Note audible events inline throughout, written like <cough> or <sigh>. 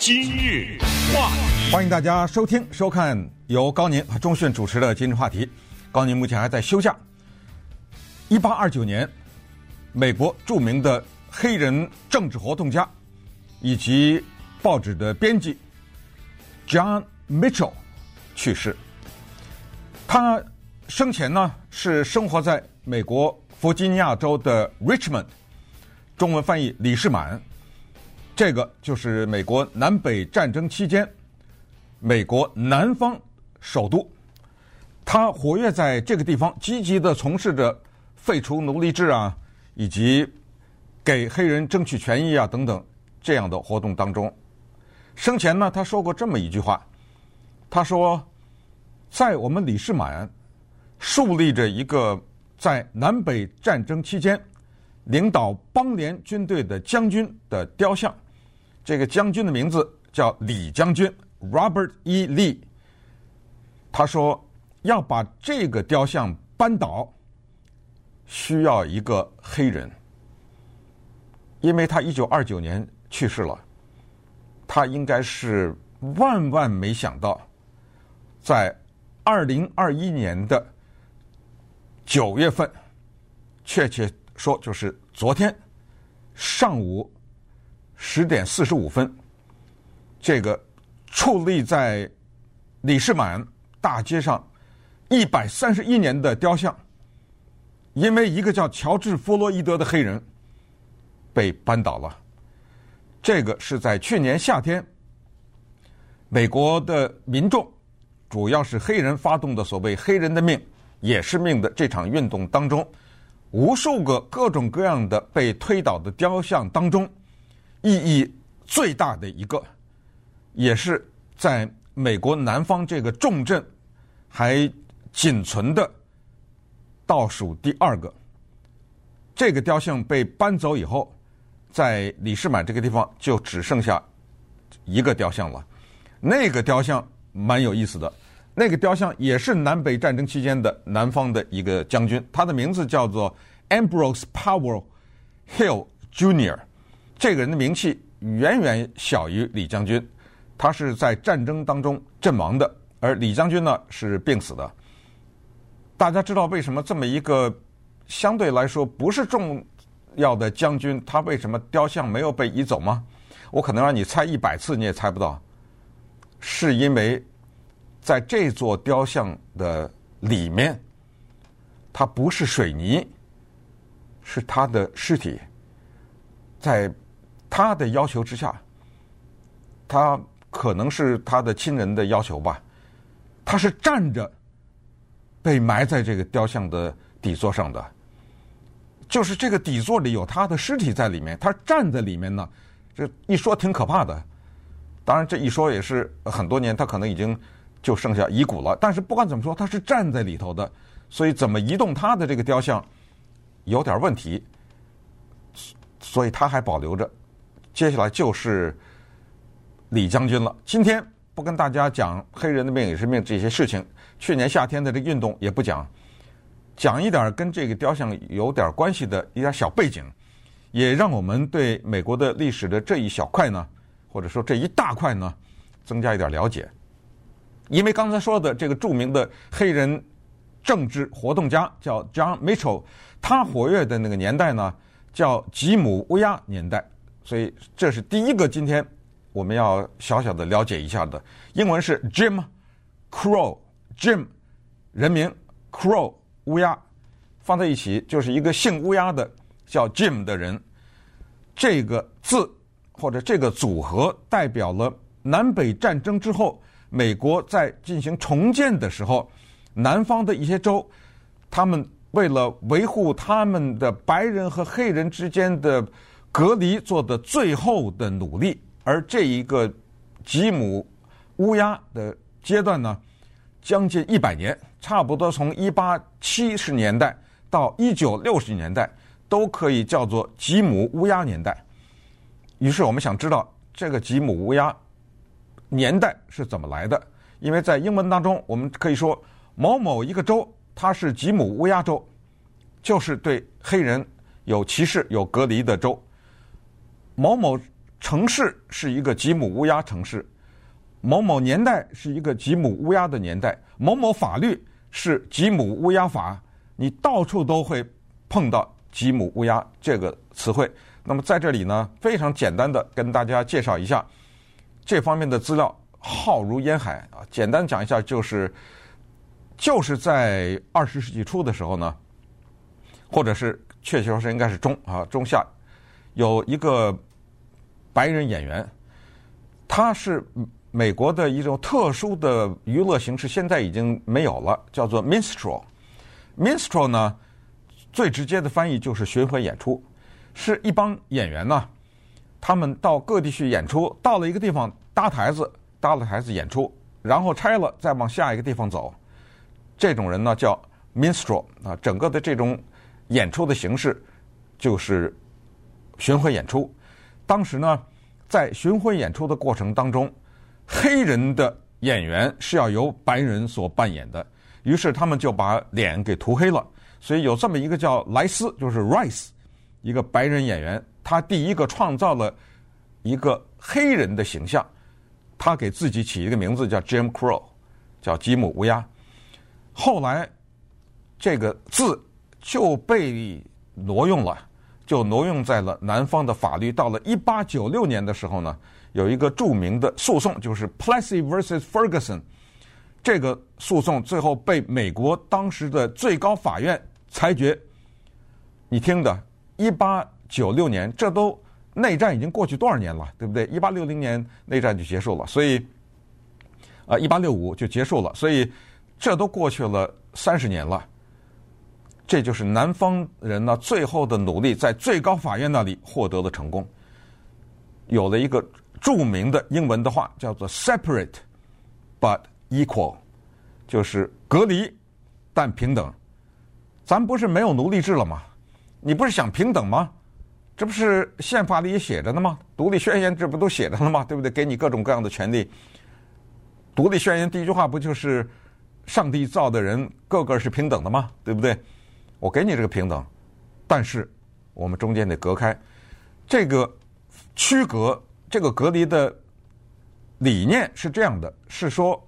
今日话题，欢迎大家收听收看由高宁和钟讯主持的今日话题。高宁目前还在休假。一八二九年，美国著名的黑人政治活动家以及报纸的编辑 John Mitchell 去世。他生前呢是生活在美国弗吉尼亚州的 Richmond，中文翻译李士满。这个就是美国南北战争期间，美国南方首都，他活跃在这个地方，积极的从事着废除奴隶制啊，以及给黑人争取权益啊等等这样的活动当中。生前呢，他说过这么一句话，他说，在我们李士满树立着一个在南北战争期间领导邦联军队的将军的雕像。这个将军的名字叫李将军 Robert E. Lee。他说要把这个雕像扳倒，需要一个黑人，因为他一九二九年去世了。他应该是万万没想到，在二零二一年的九月份，确切说就是昨天上午。十点四十五分，这个矗立在李士满大街上一百三十一年的雕像，因为一个叫乔治·弗洛伊德的黑人被扳倒了。这个是在去年夏天，美国的民众，主要是黑人发动的所谓“黑人的命也是命”的这场运动当中，无数个各种各样的被推倒的雕像当中。意义最大的一个，也是在美国南方这个重镇还仅存的倒数第二个。这个雕像被搬走以后，在李士满这个地方就只剩下一个雕像了。那个雕像蛮有意思的，那个雕像也是南北战争期间的南方的一个将军，他的名字叫做 Ambrose Powell Hill Jr. 这个人的名气远远小于李将军，他是在战争当中阵亡的，而李将军呢是病死的。大家知道为什么这么一个相对来说不是重要的将军，他为什么雕像没有被移走吗？我可能让你猜一百次你也猜不到，是因为在这座雕像的里面，它不是水泥，是他的尸体，在。他的要求之下，他可能是他的亲人的要求吧。他是站着被埋在这个雕像的底座上的，就是这个底座里有他的尸体在里面，他站在里面呢。这一说挺可怕的，当然这一说也是很多年，他可能已经就剩下遗骨了。但是不管怎么说，他是站在里头的，所以怎么移动他的这个雕像有点问题，所以他还保留着。接下来就是李将军了。今天不跟大家讲黑人的命也是命这些事情。去年夏天的这运动也不讲，讲一点跟这个雕像有点关系的一点小背景，也让我们对美国的历史的这一小块呢，或者说这一大块呢，增加一点了解。因为刚才说的这个著名的黑人政治活动家叫 John Mitchell，他活跃的那个年代呢，叫吉姆乌鸦年代。所以这是第一个，今天我们要小小的了解一下的。英文是 Jim Crow，Jim 人名 Crow 乌鸦放在一起就是一个姓乌鸦的叫 Jim 的人。这个字或者这个组合代表了南北战争之后，美国在进行重建的时候，南方的一些州，他们为了维护他们的白人和黑人之间的。隔离做的最后的努力，而这一个吉姆乌鸦的阶段呢，将近一百年，差不多从一八七十年代到一九六十年代，都可以叫做吉姆乌鸦年代。于是我们想知道这个吉姆乌鸦年代是怎么来的？因为在英文当中，我们可以说某某一个州它是吉姆乌鸦州，就是对黑人有歧视、有隔离的州。某某城市是一个吉姆乌鸦城市，某某年代是一个吉姆乌鸦的年代，某某法律是吉姆乌鸦法，你到处都会碰到吉姆乌鸦这个词汇。那么在这里呢，非常简单的跟大家介绍一下这方面的资料，浩如烟海啊。简单讲一下，就是就是在二十世纪初的时候呢，或者是确切说是应该是中啊中下，有一个。白人演员，他是美国的一种特殊的娱乐形式，现在已经没有了，叫做 minstrel。minstrel 呢，最直接的翻译就是巡回演出，是一帮演员呢，他们到各地去演出，到了一个地方搭台子，搭了台子演出，然后拆了再往下一个地方走。这种人呢叫 minstrel 啊，整个的这种演出的形式就是巡回演出。当时呢，在巡回演出的过程当中，黑人的演员是要由白人所扮演的，于是他们就把脸给涂黑了。所以有这么一个叫莱斯，就是 Rice，一个白人演员，他第一个创造了一个黑人的形象，他给自己起一个名字叫 Jim Crow，叫吉姆乌鸦。后来这个字就被挪用了。就挪用在了南方的法律。到了一八九六年的时候呢，有一个著名的诉讼，就是 Plessy vs Ferguson。这个诉讼最后被美国当时的最高法院裁决。你听的，一八九六年，这都内战已经过去多少年了，对不对？一八六零年内战就结束了，所以啊，一八六五就结束了，所以这都过去了三十年了。这就是南方人呢最后的努力，在最高法院那里获得了成功。有了一个著名的英文的话，叫做 “separate but equal”，就是隔离但平等。咱不是没有奴隶制了吗？你不是想平等吗？这不是宪法里也写着呢吗？独立宣言这不都写着呢吗？对不对？给你各种各样的权利。独立宣言第一句话不就是“上帝造的人个个是平等的吗？”对不对？我给你这个平等，但是我们中间得隔开，这个区隔、这个隔离的理念是这样的：是说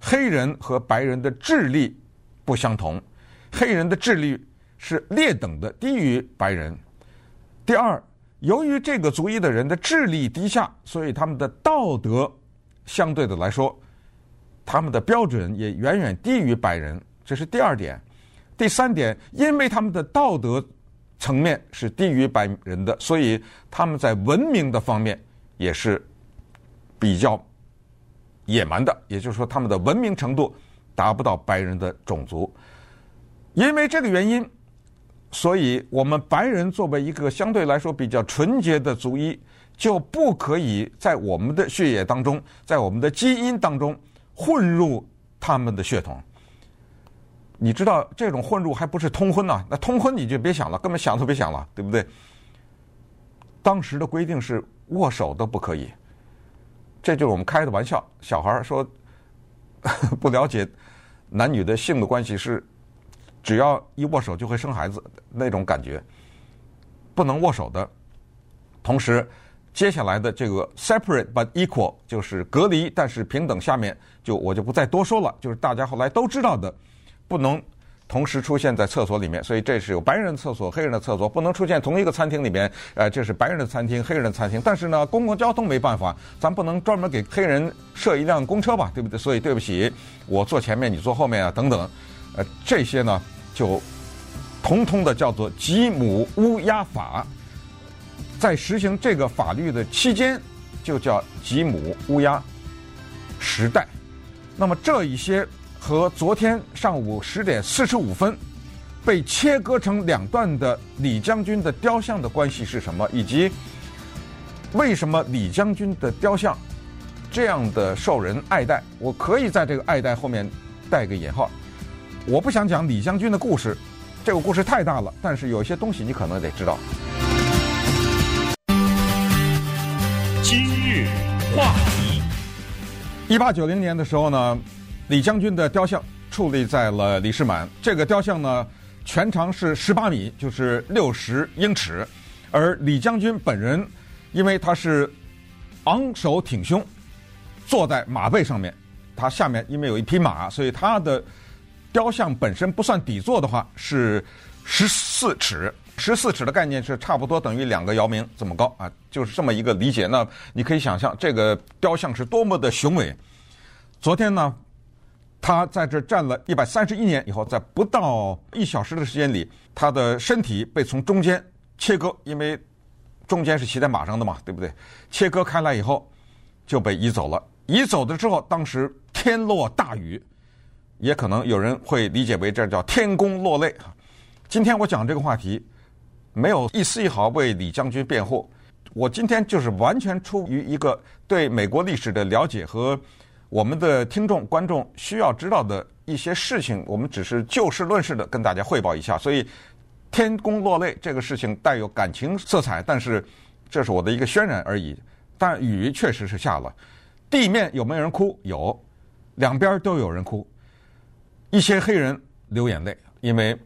黑人和白人的智力不相同，黑人的智力是劣等的，低于白人。第二，由于这个族裔的人的智力低下，所以他们的道德相对的来说，他们的标准也远远低于白人。这是第二点。第三点，因为他们的道德层面是低于白人的，所以他们在文明的方面也是比较野蛮的。也就是说，他们的文明程度达不到白人的种族。因为这个原因，所以我们白人作为一个相对来说比较纯洁的族裔，就不可以在我们的血液当中，在我们的基因当中混入他们的血统。你知道这种混入还不是通婚呢？那通婚你就别想了，根本想都别想了，对不对？当时的规定是握手都不可以，这就是我们开的玩笑。小孩说 <laughs> 不了解男女的性的关系，是只要一握手就会生孩子那种感觉，不能握手的。同时，接下来的这个 separate but equal 就是隔离但是平等，下面就我就不再多说了，就是大家后来都知道的。不能同时出现在厕所里面，所以这是有白人的厕所、黑人的厕所，不能出现同一个餐厅里面。呃，这是白人的餐厅、黑人的餐厅。但是呢，公共交通没办法，咱不能专门给黑人设一辆公车吧，对不对？所以对不起，我坐前面，你坐后面啊，等等。呃，这些呢，就统统的叫做吉姆乌鸦法。在实行这个法律的期间，就叫吉姆乌鸦时代。那么这一些。和昨天上午十点四十五分被切割成两段的李将军的雕像的关系是什么？以及为什么李将军的雕像这样的受人爱戴？我可以在这个爱戴后面带个引号。我不想讲李将军的故事，这个故事太大了。但是有些东西你可能得知道。今日话题，一八九零年的时候呢，李将军的雕像矗立在了李世满。这个雕像呢，全长是十八米，就是六十英尺。而李将军本人因为他是昂首挺胸坐在马背上面，他下面因为有一匹马，所以他的雕像本身不算底座的话是十四尺。十四尺的概念是差不多等于两个姚明这么高啊，就是这么一个理解。那你可以想象这个雕像是多么的雄伟。昨天呢，他在这站了一百三十一年以后，在不到一小时的时间里，他的身体被从中间切割，因为中间是骑在马上的嘛，对不对？切割开来以后就被移走了。移走的时候，当时天落大雨，也可能有人会理解为这叫天公落泪。今天我讲这个话题。没有一丝一毫为李将军辩护，我今天就是完全出于一个对美国历史的了解和我们的听众观众需要知道的一些事情，我们只是就事论事的跟大家汇报一下。所以天公落泪这个事情带有感情色彩，但是这是我的一个渲染而已。但雨确实是下了，地面有没有人哭？有，两边都有人哭，一些黑人流眼泪，因为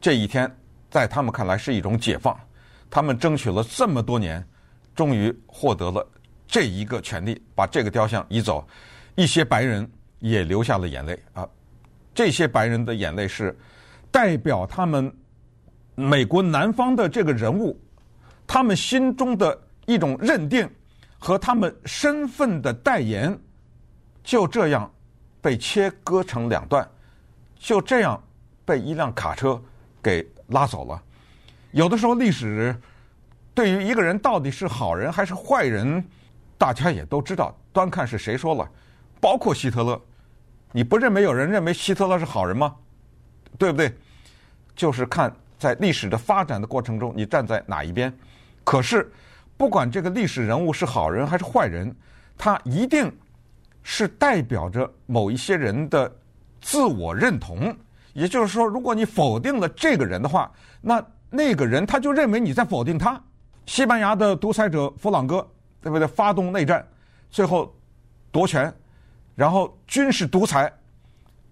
这一天。在他们看来是一种解放，他们争取了这么多年，终于获得了这一个权利，把这个雕像移走。一些白人也流下了眼泪啊，这些白人的眼泪是代表他们美国南方的这个人物，他们心中的一种认定和他们身份的代言，就这样被切割成两段，就这样被一辆卡车给。拉走了。有的时候，历史对于一个人到底是好人还是坏人，大家也都知道，端看是谁说了。包括希特勒，你不认为有人认为希特勒是好人吗？对不对？就是看在历史的发展的过程中，你站在哪一边。可是，不管这个历史人物是好人还是坏人，他一定是代表着某一些人的自我认同。也就是说，如果你否定了这个人的话，那那个人他就认为你在否定他。西班牙的独裁者弗朗哥，对不对？发动内战，最后夺权，然后军事独裁，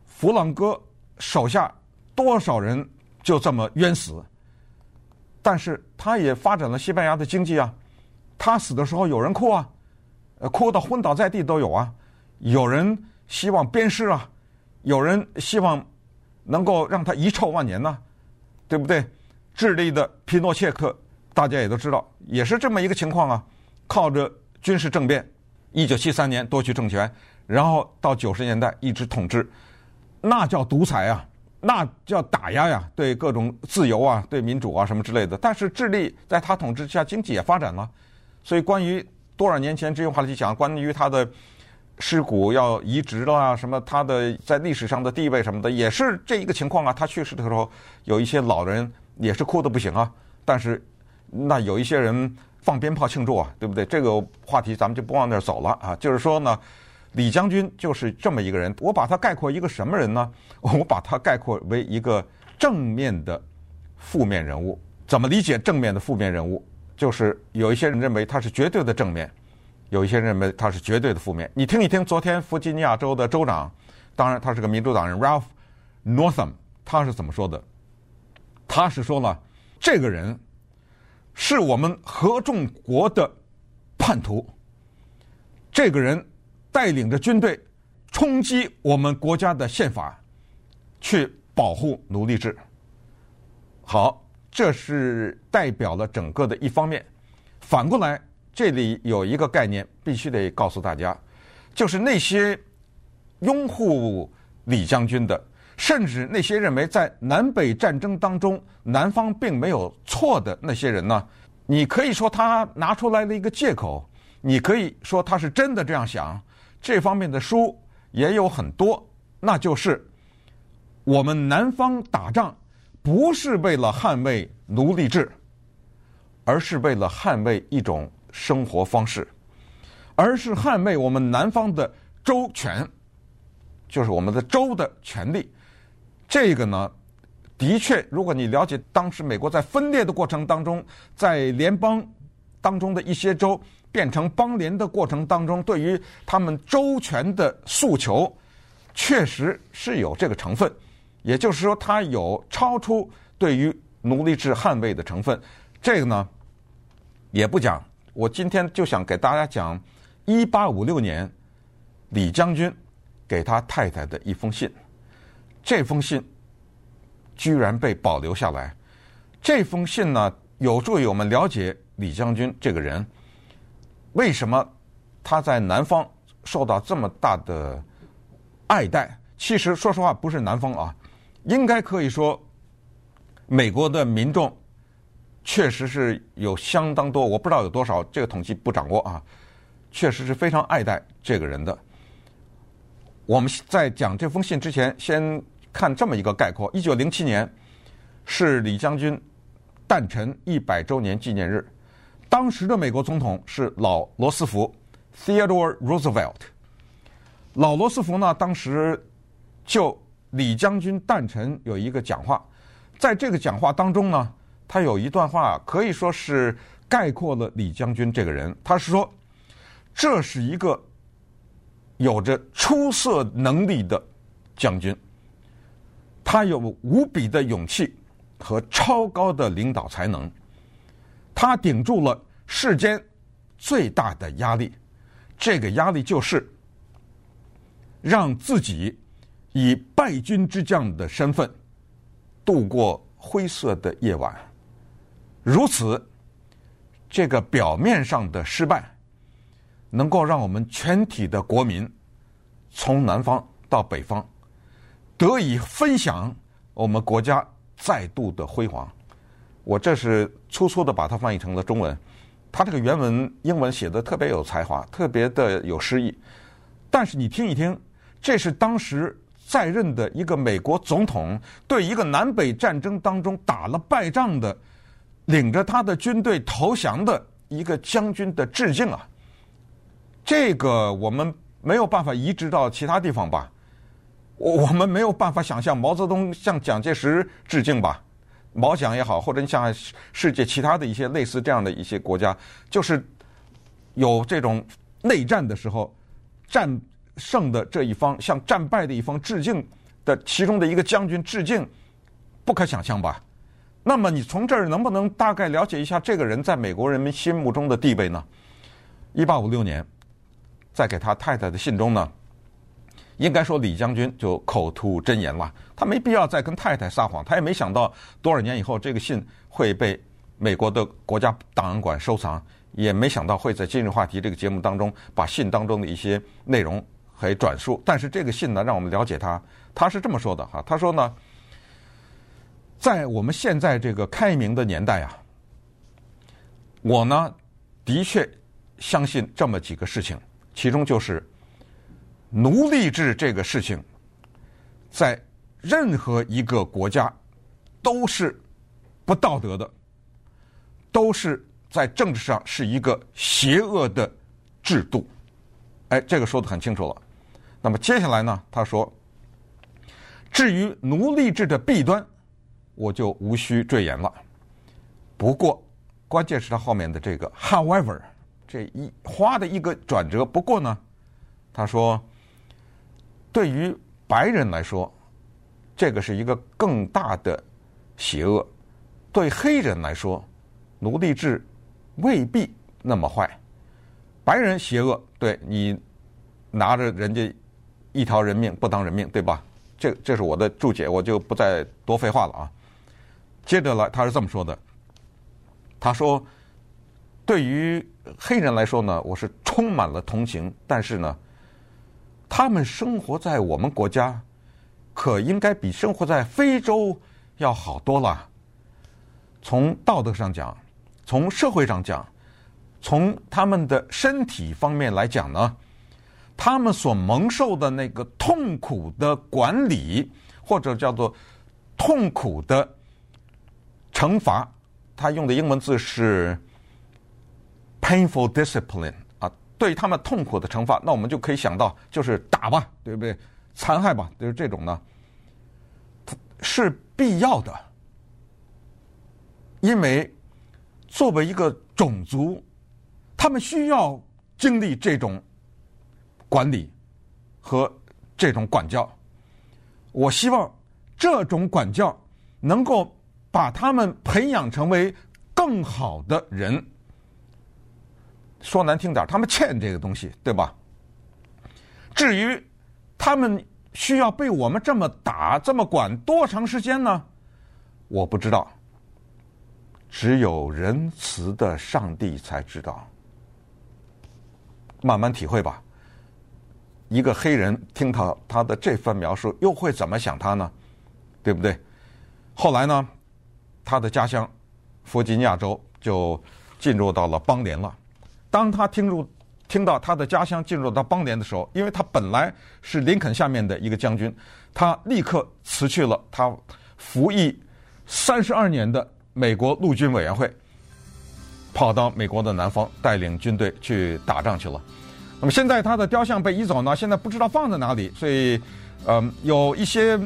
弗朗哥手下多少人就这么冤死。但是他也发展了西班牙的经济啊。他死的时候有人哭啊，哭到昏倒在地都有啊。有人希望鞭尸啊，有人希望。能够让他遗臭万年呢，对不对？智利的皮诺切克，大家也都知道，也是这么一个情况啊。靠着军事政变，一九七三年夺取政权，然后到九十年代一直统治，那叫独裁啊，那叫打压呀，对各种自由啊，对民主啊什么之类的。但是智利在他统治下，经济也发展了。所以关于多少年前这句话来讲，关于他的。尸骨要移植了啊，什么他的在历史上的地位什么的，也是这一个情况啊。他去世的时候，有一些老人也是哭得不行啊。但是，那有一些人放鞭炮庆祝啊，对不对？这个话题咱们就不往那儿走了啊。就是说呢，李将军就是这么一个人。我把他概括一个什么人呢？我把他概括为一个正面的负面人物。怎么理解正面的负面人物？就是有一些人认为他是绝对的正面。有一些认为他是绝对的负面。你听一听，昨天弗吉尼亚州的州长，当然他是个民主党人，Ralph Northam，他是怎么说的？他是说了，这个人是我们合众国的叛徒，这个人带领着军队冲击我们国家的宪法，去保护奴隶制。好，这是代表了整个的一方面。反过来。这里有一个概念必须得告诉大家，就是那些拥护李将军的，甚至那些认为在南北战争当中南方并没有错的那些人呢，你可以说他拿出来了一个借口，你可以说他是真的这样想。这方面的书也有很多，那就是我们南方打仗不是为了捍卫奴隶制，而是为了捍卫一种。生活方式，而是捍卫我们南方的州权，就是我们的州的权利。这个呢，的确，如果你了解当时美国在分裂的过程当中，在联邦当中的一些州变成邦联的过程当中，对于他们州权的诉求，确实是有这个成分。也就是说，它有超出对于奴隶制捍卫的成分。这个呢，也不讲。我今天就想给大家讲一八五六年李将军给他太太的一封信。这封信居然被保留下来。这封信呢，有助于我们了解李将军这个人。为什么他在南方受到这么大的爱戴？其实说实话，不是南方啊，应该可以说，美国的民众确实是有相当多，我不知道有多少，这个统计不掌握啊。确实是非常爱戴这个人的。我们在讲这封信之前，先看这么一个概括：一九零七年是李将军诞辰一百周年纪念日。当时的美国总统是老罗斯福 （Theodore Roosevelt）。老罗斯福呢，当时就李将军诞辰有一个讲话，在这个讲话当中呢，他有一段话可以说是概括了李将军这个人。他是说，这是一个有着出色能力的将军，他有无比的勇气和超高的领导才能。他顶住了世间最大的压力，这个压力就是让自己以败军之将的身份度过灰色的夜晚。如此，这个表面上的失败，能够让我们全体的国民从南方到北方得以分享我们国家再度的辉煌。我这是粗粗的把它翻译成了中文，它这个原文英文写的特别有才华，特别的有诗意。但是你听一听，这是当时在任的一个美国总统对一个南北战争当中打了败仗的、领着他的军队投降的一个将军的致敬啊！这个我们没有办法移植到其他地方吧？我我们没有办法想象毛泽东向蒋介石致敬吧？毛蒋也好，或者你像世界其他的一些类似这样的一些国家，就是有这种内战的时候，战胜的这一方向战败的一方致敬的其中的一个将军致敬，不可想象吧？那么你从这儿能不能大概了解一下这个人在美国人民心目中的地位呢？一八五六年，在给他太太的信中呢，应该说，李将军就口吐真言了。他没必要再跟太太撒谎，他也没想到多少年以后这个信会被美国的国家档案馆收藏，也没想到会在今日话题这个节目当中把信当中的一些内容给转述。但是这个信呢，让我们了解他，他是这么说的哈，他说呢，在我们现在这个开明的年代啊，我呢的确相信这么几个事情，其中就是。奴隶制这个事情，在任何一个国家都是不道德的，都是在政治上是一个邪恶的制度。哎，这个说的很清楚了。那么接下来呢？他说，至于奴隶制的弊端，我就无需赘言了。不过，关键是他后面的这个 “however”，这一花的一个转折。不过呢，他说。对于白人来说，这个是一个更大的邪恶；对黑人来说，奴隶制未必那么坏。白人邪恶，对你拿着人家一条人命不当人命，对吧？这这是我的注解，我就不再多废话了啊。接着来，他是这么说的：他说，对于黑人来说呢，我是充满了同情，但是呢。他们生活在我们国家，可应该比生活在非洲要好多了。从道德上讲，从社会上讲，从他们的身体方面来讲呢，他们所蒙受的那个痛苦的管理，或者叫做痛苦的惩罚，他用的英文字是 painful discipline 啊。对他们痛苦的惩罚，那我们就可以想到，就是打吧，对不对？残害吧，就是这种呢，是必要的。因为作为一个种族，他们需要经历这种管理和这种管教。我希望这种管教能够把他们培养成为更好的人。说难听点，他们欠这个东西，对吧？至于他们需要被我们这么打、这么管多长时间呢？我不知道，只有仁慈的上帝才知道。慢慢体会吧。一个黑人听到他的这番描述，又会怎么想他呢？对不对？后来呢，他的家乡弗吉尼亚州就进入到了邦联了。当他听入听到他的家乡进入到邦联的时候，因为他本来是林肯下面的一个将军，他立刻辞去了他服役三十二年的美国陆军委员会，跑到美国的南方带领军队去打仗去了。那么现在他的雕像被移走呢，现在不知道放在哪里，所以，嗯，有一些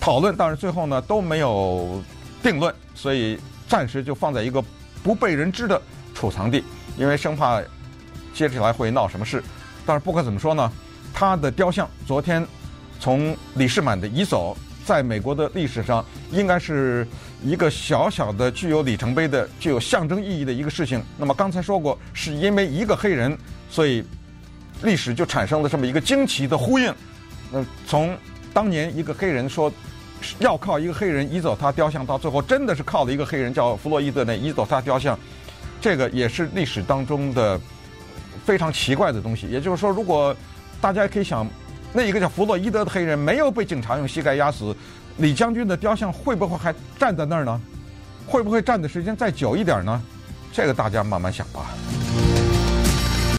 讨论，但是最后呢都没有定论，所以暂时就放在一个不被人知的储藏地，因为生怕接下来会闹什么事。但是不管怎么说呢，他的雕像昨天从李世满的移走，在美国的历史上应该是一个小小的具有里程碑的、具有象征意义的一个事情。那么刚才说过，是因为一个黑人，所以。历史就产生了这么一个惊奇的呼应。那从当年一个黑人说要靠一个黑人移走他雕像，到最后真的是靠了一个黑人叫弗洛伊德呢移走他雕像，这个也是历史当中的非常奇怪的东西。也就是说，如果大家可以想，那一个叫弗洛伊德的黑人没有被警察用膝盖压死，李将军的雕像会不会还站在那儿呢？会不会站的时间再久一点呢？这个大家慢慢想吧。